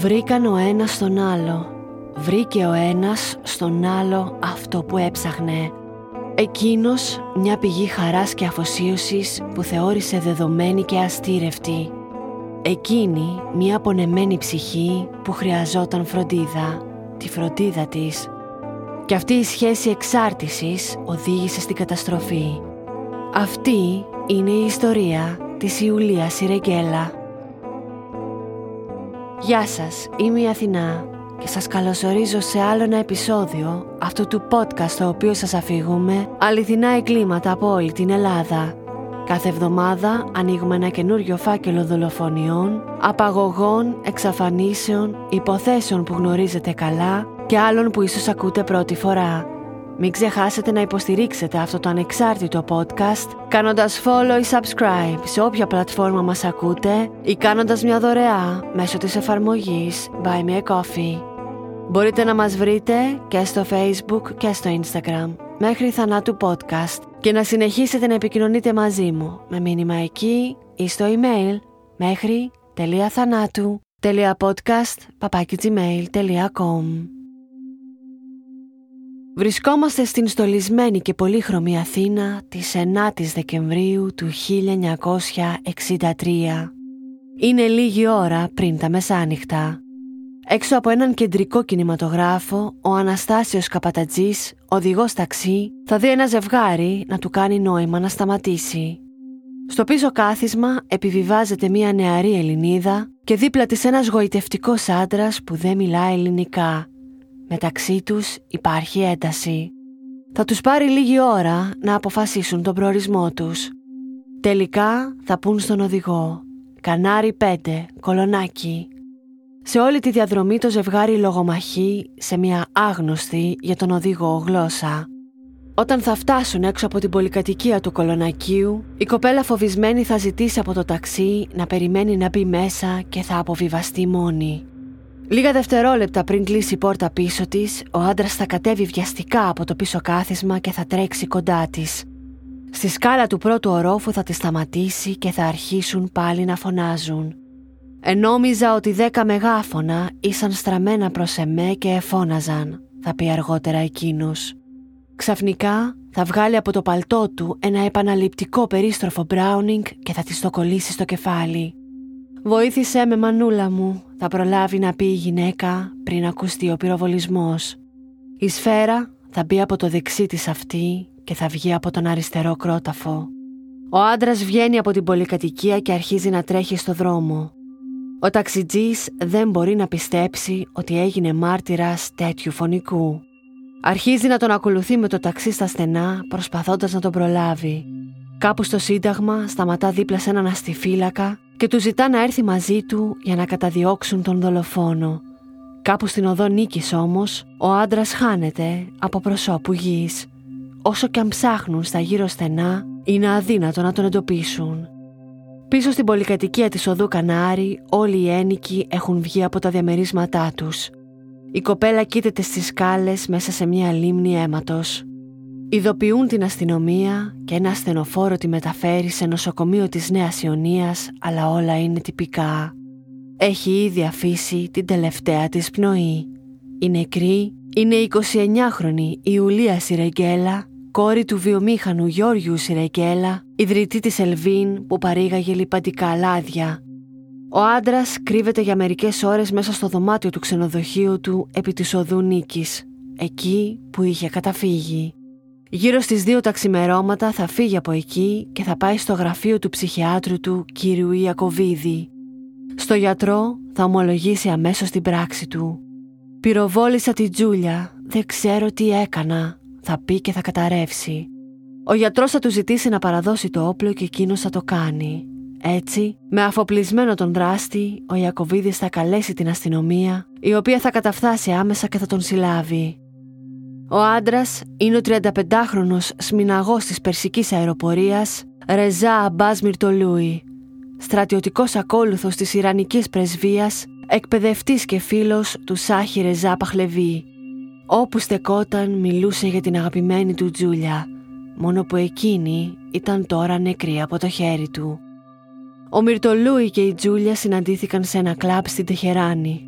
Βρήκαν ο ένας στον άλλο. Βρήκε ο ένας στον άλλο αυτό που έψαχνε. Εκείνος μια πηγή χαράς και αφοσίωσης που θεώρησε δεδομένη και αστήρευτη. Εκείνη μια απονεμένη ψυχή που χρειαζόταν φροντίδα, τη φροντίδα της. Και αυτή η σχέση εξάρτησης οδήγησε στην καταστροφή. Αυτή είναι η ιστορία της Ιουλίας Σιρεγγέλα. Γεια σας, είμαι η Αθηνά και σας καλωσορίζω σε άλλο ένα επεισόδιο αυτού του podcast το οποίο σας αφηγούμε αληθινά εγκλήματα από όλη την Ελλάδα. Κάθε εβδομάδα ανοίγουμε ένα καινούριο φάκελο δολοφονιών, απαγωγών, εξαφανίσεων, υποθέσεων που γνωρίζετε καλά και άλλων που ίσως ακούτε πρώτη φορά. Μην ξεχάσετε να υποστηρίξετε αυτό το ανεξάρτητο podcast κάνοντας follow ή subscribe σε όποια πλατφόρμα μας ακούτε ή κάνοντας μια δωρεά μέσω της εφαρμογής Buy Me A Coffee. Μπορείτε να μας βρείτε και στο Facebook και στο Instagram μέχρι θανάτου podcast και να συνεχίσετε να επικοινωνείτε μαζί μου με μήνυμα εκεί ή στο email μέχρι θανάτου Βρισκόμαστε στην στολισμένη και πολύχρωμη Αθήνα της 9ης Δεκεμβρίου του 1963. Είναι λίγη ώρα πριν τα μεσάνυχτα. Έξω από έναν κεντρικό κινηματογράφο, ο Αναστάσιος Καπατατζής, οδηγός ταξί, θα δει ένα ζευγάρι να του κάνει νόημα να σταματήσει. Στο πίσω κάθισμα επιβιβάζεται μια νεαρή Ελληνίδα και δίπλα της ένας γοητευτικός άντρας που δεν μιλά ελληνικά Μεταξύ τους υπάρχει ένταση. Θα τους πάρει λίγη ώρα να αποφασίσουν τον προορισμό τους. Τελικά θα πούν στον οδηγό «Κανάρι 5, κολονάκι». Σε όλη τη διαδρομή το ζευγάρι λογομαχεί σε μια άγνωστη για τον οδηγό γλώσσα. Όταν θα φτάσουν έξω από την πολυκατοικία του κολονακίου, η κοπέλα φοβισμένη θα ζητήσει από το ταξί να περιμένει να μπει μέσα και θα αποβιβαστεί μόνη. Λίγα δευτερόλεπτα πριν κλείσει η πόρτα πίσω της, ο άντρας θα κατέβει βιαστικά από το πίσω κάθισμα και θα τρέξει κοντά της. Στη σκάλα του πρώτου ορόφου θα τη σταματήσει και θα αρχίσουν πάλι να φωνάζουν. Ενόμιζα ότι δέκα μεγάφωνα ήσαν στραμμένα προς εμέ και εφώναζαν, θα πει αργότερα εκείνος. Ξαφνικά θα βγάλει από το παλτό του ένα επαναληπτικό περίστροφο Browning και θα της το κολλήσει στο κεφάλι. «Βοήθησέ με μανούλα μου», θα προλάβει να πει η γυναίκα πριν ακουστεί ο πυροβολισμός. Η σφαίρα θα μπει από το δεξί της αυτή και θα βγει από τον αριστερό κρόταφο. Ο άντρας βγαίνει από την πολυκατοικία και αρχίζει να τρέχει στο δρόμο. Ο ταξιτζής δεν μπορεί να πιστέψει ότι έγινε μάρτυρας τέτοιου φωνικού. Αρχίζει να τον ακολουθεί με το ταξί στα στενά προσπαθώντας να τον προλάβει. Κάπου στο Σύνταγμα σταματά δίπλα σε έναν αστιφύλακα και του ζητά να έρθει μαζί του για να καταδιώξουν τον δολοφόνο. Κάπου στην οδό νίκης όμως, ο άντρας χάνεται από προσώπου γης. Όσο και αν ψάχνουν στα γύρω στενά, είναι αδύνατο να τον εντοπίσουν. Πίσω στην πολυκατοικία της οδού Κανάρη, όλοι οι ένικοι έχουν βγει από τα διαμερίσματά τους. Η κοπέλα κοίταται στις σκάλες μέσα σε μια λίμνη αίματος. Ειδοποιούν την αστυνομία και ένα ασθενοφόρο τη μεταφέρει σε νοσοκομείο της Νέας Ιωνίας, αλλά όλα είναι τυπικά. Έχει ήδη αφήσει την τελευταία της πνοή. Η νεκρή είναι η 29χρονη Ιουλία Σιρεγγέλα, κόρη του βιομήχανου Γιώργιου Σιρεγγέλα, ιδρυτή της Ελβίν που παρήγαγε λιπαντικά λάδια. Ο άντρας κρύβεται για μερικές ώρες μέσα στο δωμάτιο του ξενοδοχείου του επί της οδού Νίκης, εκεί που είχε καταφύγει. Γύρω στις δύο τα ξημερώματα θα φύγει από εκεί και θα πάει στο γραφείο του ψυχιάτρου του κύριου Ιακωβίδη. Στο γιατρό θα ομολογήσει αμέσως την πράξη του. «Πυροβόλησα τη Τζούλια, δεν ξέρω τι έκανα», θα πει και θα καταρρεύσει. Ο γιατρός θα του ζητήσει να παραδώσει το όπλο και εκείνος θα το κάνει. Έτσι, με αφοπλισμένο τον δράστη, ο Ιακωβίδης θα καλέσει την αστυνομία, η οποία θα καταφθάσει άμεσα και θα τον συλλάβει. Ο άντρας είναι ο 35χρονο σμιναγός της περσικής αεροπορίας Ρεζά Αμπάς Μυρτολούι, στρατιωτικός ακόλουθος της Ιρανικής πρεσβείας, εκπαιδευτής και φίλος του Σάχη Ρεζά Παχλεβί. Όπου στεκόταν μιλούσε για την αγαπημένη του Τζούλια, μόνο που εκείνη ήταν τώρα νεκρή από το χέρι του. Ο Μυρτολούι και η Τζούλια συναντήθηκαν σε ένα κλαμπ στην Τεχεράνη.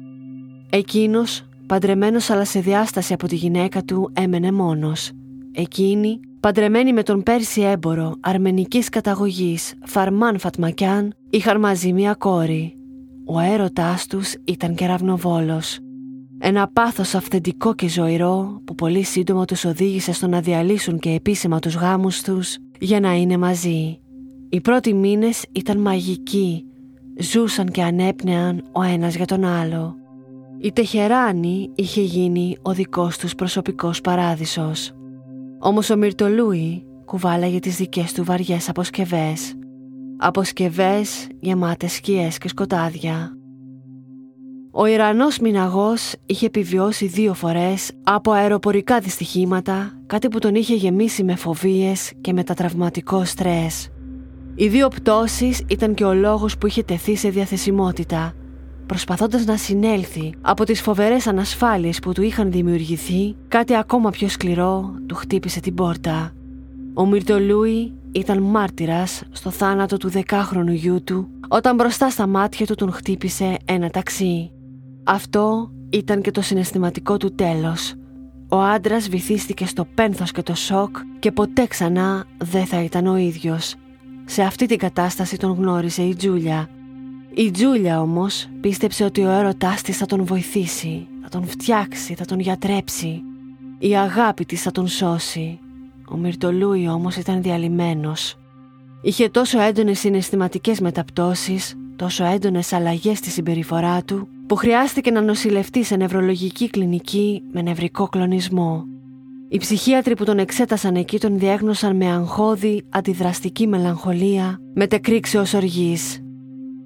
Εκείνος, παντρεμένος αλλά σε διάσταση από τη γυναίκα του, έμενε μόνος. Εκείνη, παντρεμένη με τον Πέρσι έμπορο αρμενικής καταγωγής Φαρμάν Φατμακιάν, είχαν μαζί μια κόρη. Ο έρωτάς τους ήταν κεραυνοβόλος. Ένα πάθος αυθεντικό και ζωηρό που πολύ σύντομα τους οδήγησε στο να διαλύσουν και επίσημα τους γάμους τους για να είναι μαζί. Οι πρώτοι μήνες ήταν μαγικοί, ζούσαν και ανέπνεαν ο ένας για τον άλλο. Η Τεχεράνη είχε γίνει ο δικός τους προσωπικός παράδεισος. Όμως ο Μυρτολούι κουβάλαγε τις δικές του βαριές αποσκευές. Αποσκευές γεμάτες σκιές και σκοτάδια. Ο Ιρανός Μιναγός είχε επιβιώσει δύο φορές από αεροπορικά δυστυχήματα, κάτι που τον είχε γεμίσει με φοβίες και με τα τραυματικό στρες. Οι δύο πτώσεις ήταν και ο λόγος που είχε τεθεί σε διαθεσιμότητα, προσπαθώντας να συνέλθει από τις φοβερές ανασφάλειες που του είχαν δημιουργηθεί, κάτι ακόμα πιο σκληρό του χτύπησε την πόρτα. Ο Μυρτολούι ήταν μάρτυρας στο θάνατο του δεκάχρονου γιού του όταν μπροστά στα μάτια του τον χτύπησε ένα ταξί. Αυτό ήταν και το συναισθηματικό του τέλος. Ο άντρας βυθίστηκε στο πένθος και το σοκ και ποτέ ξανά δεν θα ήταν ο ίδιος. Σε αυτή την κατάσταση τον γνώρισε η Τζούλια. Η Τζούλια όμως πίστεψε ότι ο έρωτάς της θα τον βοηθήσει, θα τον φτιάξει, θα τον γιατρέψει. Η αγάπη της θα τον σώσει. Ο Μυρτολούι όμως ήταν διαλυμένος. Είχε τόσο έντονες συναισθηματικές μεταπτώσεις, τόσο έντονες αλλαγές στη συμπεριφορά του, που χρειάστηκε να νοσηλευτεί σε νευρολογική κλινική με νευρικό κλονισμό. Οι ψυχίατροι που τον εξέτασαν εκεί τον διέγνωσαν με αγχώδη, αντιδραστική μελαγχολία, μετεκρήξεως οργής.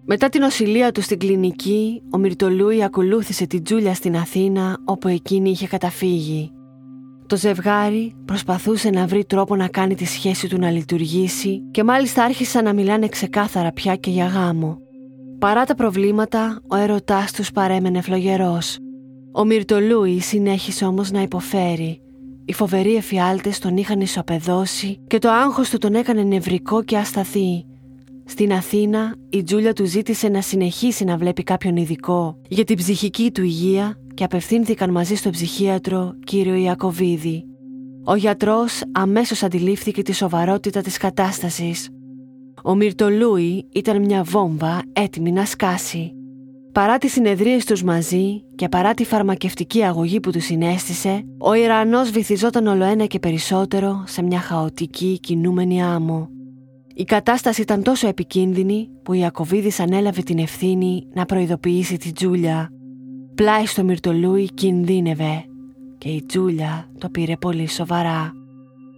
Μετά την οσηλεία του στην κλινική, ο Μυρτολούι ακολούθησε την Τζούλια στην Αθήνα όπου εκείνη είχε καταφύγει. Το ζευγάρι προσπαθούσε να βρει τρόπο να κάνει τη σχέση του να λειτουργήσει και μάλιστα άρχισαν να μιλάνε ξεκάθαρα πια και για γάμο. Παρά τα προβλήματα, ο έρωτάς τους παρέμενε φλογερός. Ο Μυρτολούι συνέχισε όμως να υποφέρει. Οι φοβεροί εφιάλτες τον είχαν ισοπεδώσει και το άγχος του τον έκανε νευρικό και ασταθή. Στην Αθήνα, η Τζούλια του ζήτησε να συνεχίσει να βλέπει κάποιον ειδικό για την ψυχική του υγεία και απευθύνθηκαν μαζί στο ψυχίατρο κύριο Ιακωβίδη. Ο γιατρός αμέσως αντιλήφθηκε τη σοβαρότητα της κατάστασης ο Μυρτολούι ήταν μια βόμβα έτοιμη να σκάσει. Παρά τις συνεδρίες τους μαζί και παρά τη φαρμακευτική αγωγή που τους συνέστησε, ο Ιρανός βυθιζόταν ολοένα και περισσότερο σε μια χαοτική κινούμενη άμμο. Η κατάσταση ήταν τόσο επικίνδυνη που η Ιακωβίδης ανέλαβε την ευθύνη να προειδοποιήσει τη Τζούλια. Πλάι στο Μυρτολούι κινδύνευε και η Τζούλια το πήρε πολύ σοβαρά.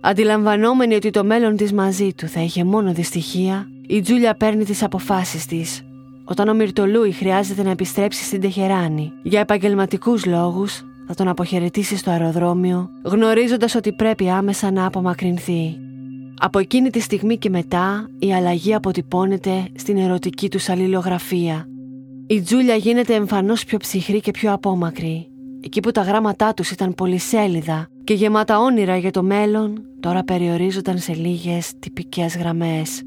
Αντιλαμβανόμενη ότι το μέλλον της μαζί του θα είχε μόνο δυστυχία, η Τζούλια παίρνει τις αποφάσεις της. Όταν ο Μυρτολούι χρειάζεται να επιστρέψει στην Τεχεράνη για επαγγελματικούς λόγους, θα τον αποχαιρετήσει στο αεροδρόμιο, γνωρίζοντας ότι πρέπει άμεσα να απομακρυνθεί. Από εκείνη τη στιγμή και μετά, η αλλαγή αποτυπώνεται στην ερωτική του αλληλογραφία. Η Τζούλια γίνεται εμφανώς πιο ψυχρή και πιο απόμακρη. Εκεί που τα γράμματά τους ήταν πολυσέλιδα και γεμάτα όνειρα για το μέλλον, τώρα περιορίζονταν σε λίγες τυπικές γραμμές.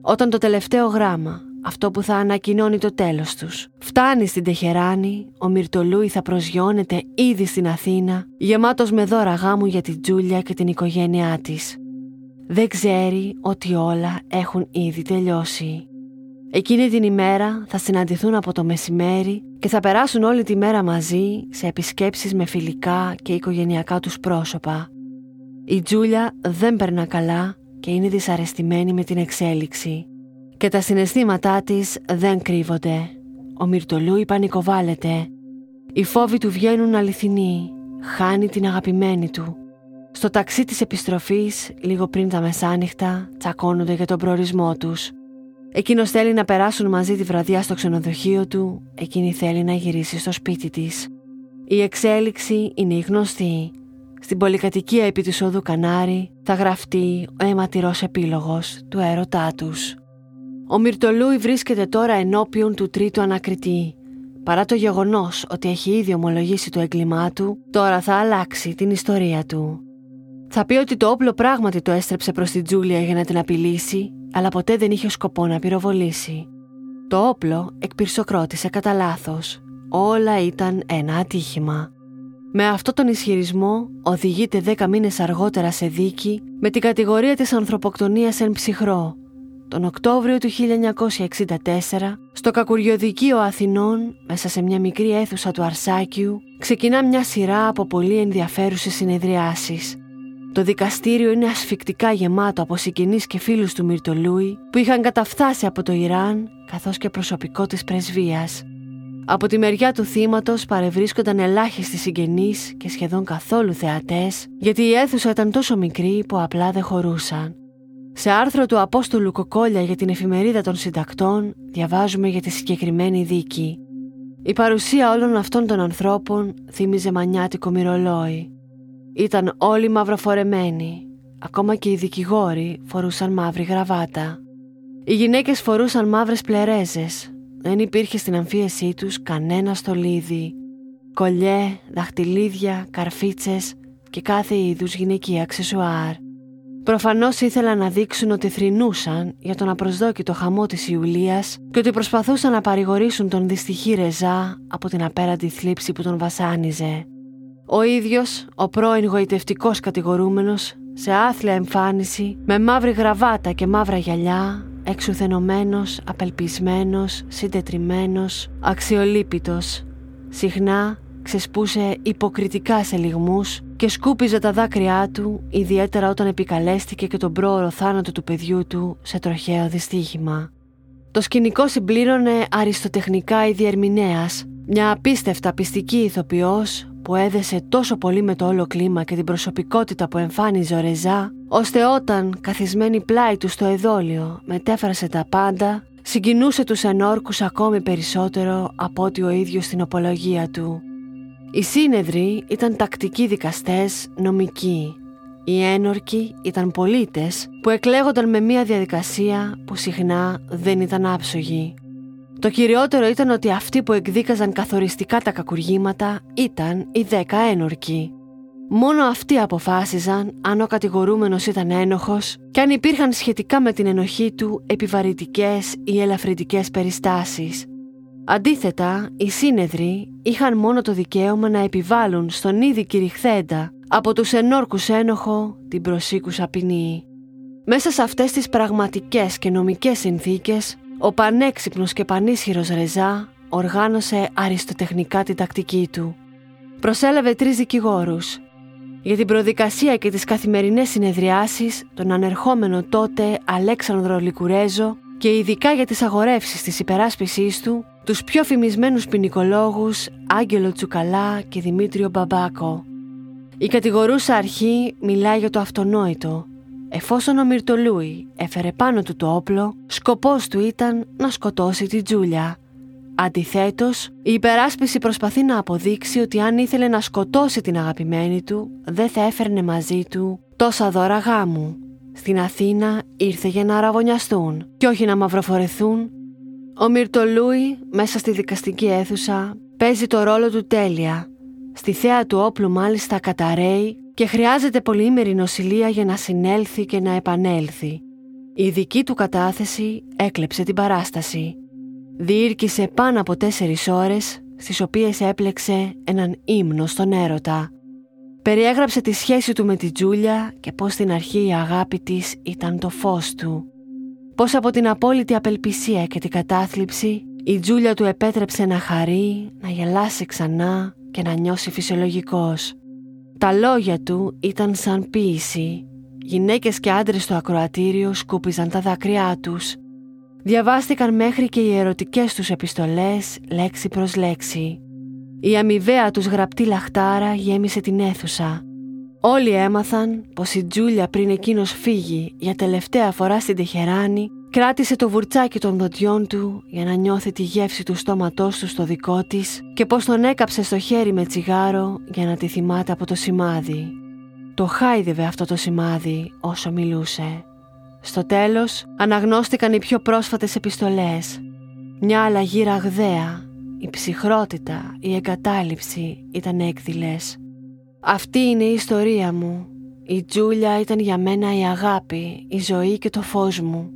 Όταν το τελευταίο γράμμα, αυτό που θα ανακοινώνει το τέλος τους, φτάνει στην Τεχεράνη, ο Μυρτολούι θα προσγειώνεται ήδη στην Αθήνα, γεμάτος με δώρα γάμου για την Τζούλια και την οικογένειά της. Δεν ξέρει ότι όλα έχουν ήδη τελειώσει. Εκείνη την ημέρα θα συναντηθούν από το μεσημέρι και θα περάσουν όλη τη μέρα μαζί σε επισκέψεις με φιλικά και οικογενειακά τους πρόσωπα. Η Τζούλια δεν περνά καλά και είναι δυσαρεστημένη με την εξέλιξη. Και τα συναισθήματά της δεν κρύβονται. Ο Μυρτολούι πανικοβάλλεται. Οι φόβοι του βγαίνουν αληθινοί. Χάνει την αγαπημένη του. Στο ταξί της επιστροφής, λίγο πριν τα μεσάνυχτα, τσακώνονται για τον προορισμό τους. Εκείνος θέλει να περάσουν μαζί τη βραδιά στο ξενοδοχείο του, εκείνη θέλει να γυρίσει στο σπίτι της. Η εξέλιξη είναι η γνωστή. Στην πολυκατοικία επί της οδού Κανάρη θα γραφτεί ο αιματηρός επίλογος του έρωτά τους. Ο Μυρτολούι βρίσκεται τώρα ενώπιον του τρίτου ανακριτή. Παρά το γεγονός ότι έχει ήδη ομολογήσει το έγκλημά του, τώρα θα αλλάξει την ιστορία του. Θα πει ότι το όπλο πράγματι το έστρεψε προς την Τζούλια για να την απειλήσει αλλά ποτέ δεν είχε σκοπό να πυροβολήσει. Το όπλο εκπυρσοκρότησε κατά λάθος. όλα ήταν ένα ατύχημα. Με αυτό τον ισχυρισμό οδηγείται δέκα μήνες αργότερα σε δίκη με την κατηγορία της ανθρωποκτονίας εν ψυχρό. Τον Οκτώβριο του 1964, στο Κακουριοδικείο Αθηνών, μέσα σε μια μικρή αίθουσα του Αρσάκιου, ξεκινά μια σειρά από πολύ ενδιαφέρουσες συνεδριάσεις. Το δικαστήριο είναι ασφικτικά γεμάτο από συγγενείς και φίλους του Μυρτολούι που είχαν καταφτάσει από το Ιράν καθώς και προσωπικό της πρεσβείας. Από τη μεριά του θύματος παρευρίσκονταν ελάχιστοι συγγενείς και σχεδόν καθόλου θεατές γιατί η αίθουσα ήταν τόσο μικρή που απλά δεν χωρούσαν. Σε άρθρο του Απόστολου Κοκόλια για την εφημερίδα των συντακτών διαβάζουμε για τη συγκεκριμένη δίκη. Η παρουσία όλων αυτών των ανθρώπων θύμιζε μανιάτικο μυρολόι. Ήταν όλοι μαυροφορεμένοι, ακόμα και οι δικηγόροι φορούσαν μαύρη γραβάτα. Οι γυναίκες φορούσαν μαύρες πλερέζες, δεν υπήρχε στην αμφίεσή τους κανένα στολίδι, κολλιέ, δαχτυλίδια, καρφίτσες και κάθε είδους γυναικεία αξεσουάρ. Προφανώς ήθελαν να δείξουν ότι θρυνούσαν για τον απροσδόκητο χαμό της Ιουλίας και ότι προσπαθούσαν να παρηγορήσουν τον δυστυχή Ρεζά από την απέραντη θλίψη που τον βασάνιζε. Ο ίδιος, ο πρώην γοητευτικός κατηγορούμενος, σε άθλια εμφάνιση, με μαύρη γραβάτα και μαύρα γυαλιά, εξουθενωμένος, απελπισμένος, συντετριμένος, αξιολύπητος. Συχνά ξεσπούσε υποκριτικά σε λιγμούς και σκούπιζε τα δάκρυά του, ιδιαίτερα όταν επικαλέστηκε και τον πρόωρο θάνατο του παιδιού του σε τροχαίο δυστύχημα. Το σκηνικό συμπλήρωνε αριστοτεχνικά η διερμηνέας, μια απίστευτα πιστική ηθοποιός που έδεσε τόσο πολύ με το όλο κλίμα και την προσωπικότητα που εμφάνιζε ο Ρεζά, ώστε όταν, καθισμένη πλάι του στο εδόλιο, μετέφρασε τα πάντα, συγκινούσε τους ενόρκους ακόμη περισσότερο από ότι ο ίδιος στην οπολογία του. Οι σύνεδροι ήταν τακτικοί δικαστές, νομικοί. Οι ένορκοι ήταν πολίτες που εκλέγονταν με μια διαδικασία που συχνά δεν ήταν άψογη. Το κυριότερο ήταν ότι αυτοί που εκδίκαζαν καθοριστικά τα κακουργήματα ήταν οι δέκα ένορκοι. Μόνο αυτοί αποφάσιζαν αν ο κατηγορούμενος ήταν ένοχος και αν υπήρχαν σχετικά με την ενοχή του επιβαρυτικές ή ελαφρυντικές περιστάσεις. Αντίθετα, οι σύνεδροι είχαν μόνο το δικαίωμα να επιβάλλουν στον ήδη κηρυχθέντα από τους ενόρκους ένοχο την προσήκουσα ποινή. Μέσα σε αυτές τις πραγματικές και νομικές συνθήκες ο πανέξυπνος και πανίσχυρος Ρεζά οργάνωσε αριστοτεχνικά την τακτική του. Προσέλαβε τρεις δικηγόρους. Για την προδικασία και τις καθημερινές συνεδριάσεις τον ανερχόμενο τότε Αλέξανδρο Λικουρέζο και ειδικά για τις αγορεύσεις της υπεράσπισής του τους πιο φημισμένους ποινικολόγους Άγγελο Τσουκαλά και Δημήτριο Μπαμπάκο. Η κατηγορούσα αρχή μιλάει για το αυτονόητο Εφόσον ο Μυρτολούι έφερε πάνω του το όπλο, σκοπός του ήταν να σκοτώσει τη Τζούλια. Αντιθέτως, η υπεράσπιση προσπαθεί να αποδείξει ότι αν ήθελε να σκοτώσει την αγαπημένη του, δεν θα έφερνε μαζί του τόσα δώρα γάμου. Στην Αθήνα ήρθε για να αραγωνιαστούν και όχι να μαυροφορεθούν. Ο Μυρτολούι μέσα στη δικαστική αίθουσα παίζει το ρόλο του τέλεια. Στη θέα του όπλου μάλιστα καταραίει και χρειάζεται πολύμερη νοσηλεία για να συνέλθει και να επανέλθει. Η δική του κατάθεση έκλεψε την παράσταση. Διήρκησε πάνω από τέσσερις ώρες, στις οποίες έπλεξε έναν ύμνο στον έρωτα. Περιέγραψε τη σχέση του με τη Τζούλια και πώς στην αρχή η αγάπη της ήταν το φως του. Πώς από την απόλυτη απελπισία και την κατάθλιψη η Τζούλια του επέτρεψε να χαρεί, να γελάσει ξανά και να νιώσει φυσιολογικός. Τα λόγια του ήταν σαν ποίηση. Γυναίκες και άντρες στο ακροατήριο σκούπιζαν τα δάκρυά τους. Διαβάστηκαν μέχρι και οι ερωτικές τους επιστολές λέξη προς λέξη. Η αμοιβαία τους γραπτή λαχτάρα γέμισε την αίθουσα. Όλοι έμαθαν πως η Τζούλια πριν εκείνος φύγει για τελευταία φορά στην Τεχεράνη Κράτησε το βουρτσάκι των δοντιών του για να νιώθει τη γεύση του στόματός του στο δικό της και πως τον έκαψε στο χέρι με τσιγάρο για να τη θυμάται από το σημάδι. Το χάιδευε αυτό το σημάδι όσο μιλούσε. Στο τέλος αναγνώστηκαν οι πιο πρόσφατες επιστολές. Μια αλλαγή ραγδαία, η ψυχρότητα, η εγκατάλειψη ήταν έκδηλες. Αυτή είναι η ιστορία μου. Η Τζούλια ήταν για μένα η αγάπη, η ζωή και το φως μου.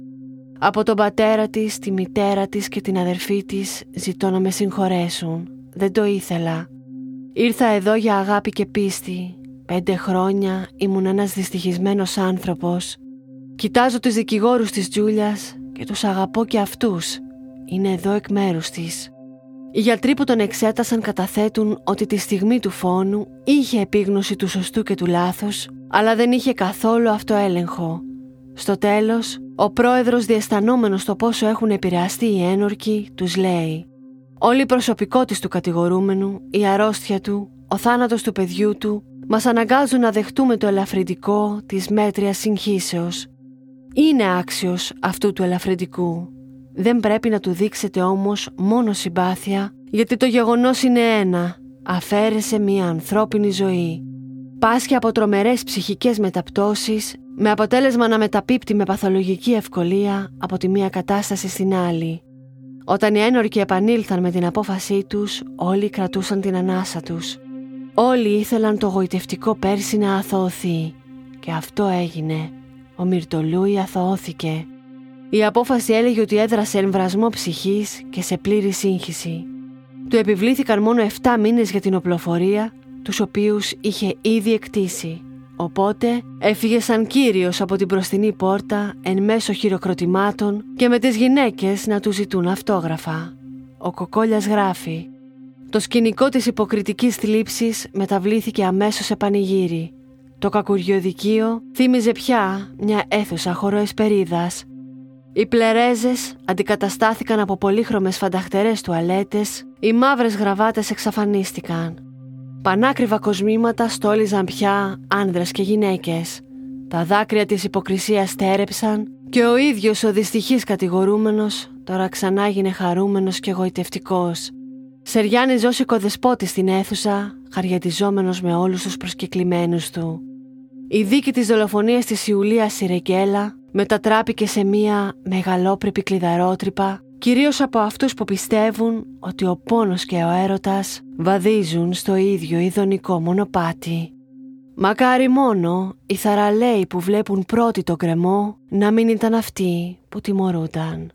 Από τον πατέρα της, τη μητέρα της και την αδερφή της ζητώ να με συγχωρέσουν. δεν το ήθελα. Ήρθα εδώ για αγάπη και πίστη. Πέντε χρόνια ήμουν ένας δυστυχισμένος άνθρωπος. Κοιτάζω τους δικηγόρους της Τζούλιας και τους αγαπώ και αυτούς. Είναι εδώ εκ μέρους της. Οι γιατροί που τον εξέτασαν καταθέτουν ότι τη στιγμή του φόνου είχε επίγνωση του σωστού και του λάθους, αλλά δεν είχε καθόλου αυτοέλεγχο. Στο τέλος, ο πρόεδρος διαισθανόμενος το πόσο έχουν επηρεαστεί οι ένορκοι, τους λέει «Όλη η προσωπικότητα του κατηγορούμενου, η αρρώστια του, ο θάνατος του παιδιού του, μας αναγκάζουν να δεχτούμε το ελαφρυντικό της μέτριας συγχύσεως. Είναι άξιος αυτού του ελαφρυντικού. Δεν πρέπει να του δείξετε όμως μόνο συμπάθεια, γιατί το γεγονός είναι ένα. Αφαίρεσε μια ανθρώπινη ζωή. Πάσχει από τρομερές ψυχικές μεταπτώσεις, με αποτέλεσμα να μεταπίπτει με παθολογική ευκολία από τη μία κατάσταση στην άλλη. Όταν οι ένορκοι επανήλθαν με την απόφασή τους, όλοι κρατούσαν την ανάσα τους. Όλοι ήθελαν το γοητευτικό πέρσι να αθωωθεί. Και αυτό έγινε. Ο Μυρτολούι αθωώθηκε. Η απόφαση έλεγε ότι έδρασε εμβρασμό ψυχής και σε πλήρη σύγχυση. Του επιβλήθηκαν μόνο 7 μήνες για την οπλοφορία, τους οποίους είχε ήδη εκτίσει. Οπότε έφυγε σαν κύριος από την μπροστινή πόρτα εν μέσω χειροκροτημάτων και με τις γυναίκες να του ζητούν αυτόγραφα. Ο Κοκόλιας γράφει «Το σκηνικό της υποκριτικής θλίψης μεταβλήθηκε αμέσως σε πανηγύρι. Το κακουριοδικείο θύμιζε πια μια αίθουσα χωροεσπερίδας οι πλερέζες αντικαταστάθηκαν από πολύχρωμες φανταχτερές τουαλέτες, οι μαύρες γραβάτες εξαφανίστηκαν. Πανάκριβα κοσμήματα στόλιζαν πια άνδρες και γυναίκες. Τα δάκρυα της υποκρισίας στέρεψαν και ο ίδιος ο δυστυχής κατηγορούμενος τώρα ξανά γίνε χαρούμενος και γοητευτικός. Σεριάνιζε ως οικοδεσπότης στην αίθουσα, χαριατιζόμενος με όλους τους προσκεκλημένους του. Η δίκη της δολοφονίας της Ιουλίας Σιρεκέλα μετατράπηκε σε μία μεγαλόπρεπη κλειδαρότρυπα κυρίως από αυτούς που πιστεύουν ότι ο πόνος και ο έρωτας βαδίζουν στο ίδιο ειδονικό μονοπάτι. Μακάρι μόνο οι θαραλέοι που βλέπουν πρώτοι το κρεμό να μην ήταν αυτοί που τιμωρούνταν.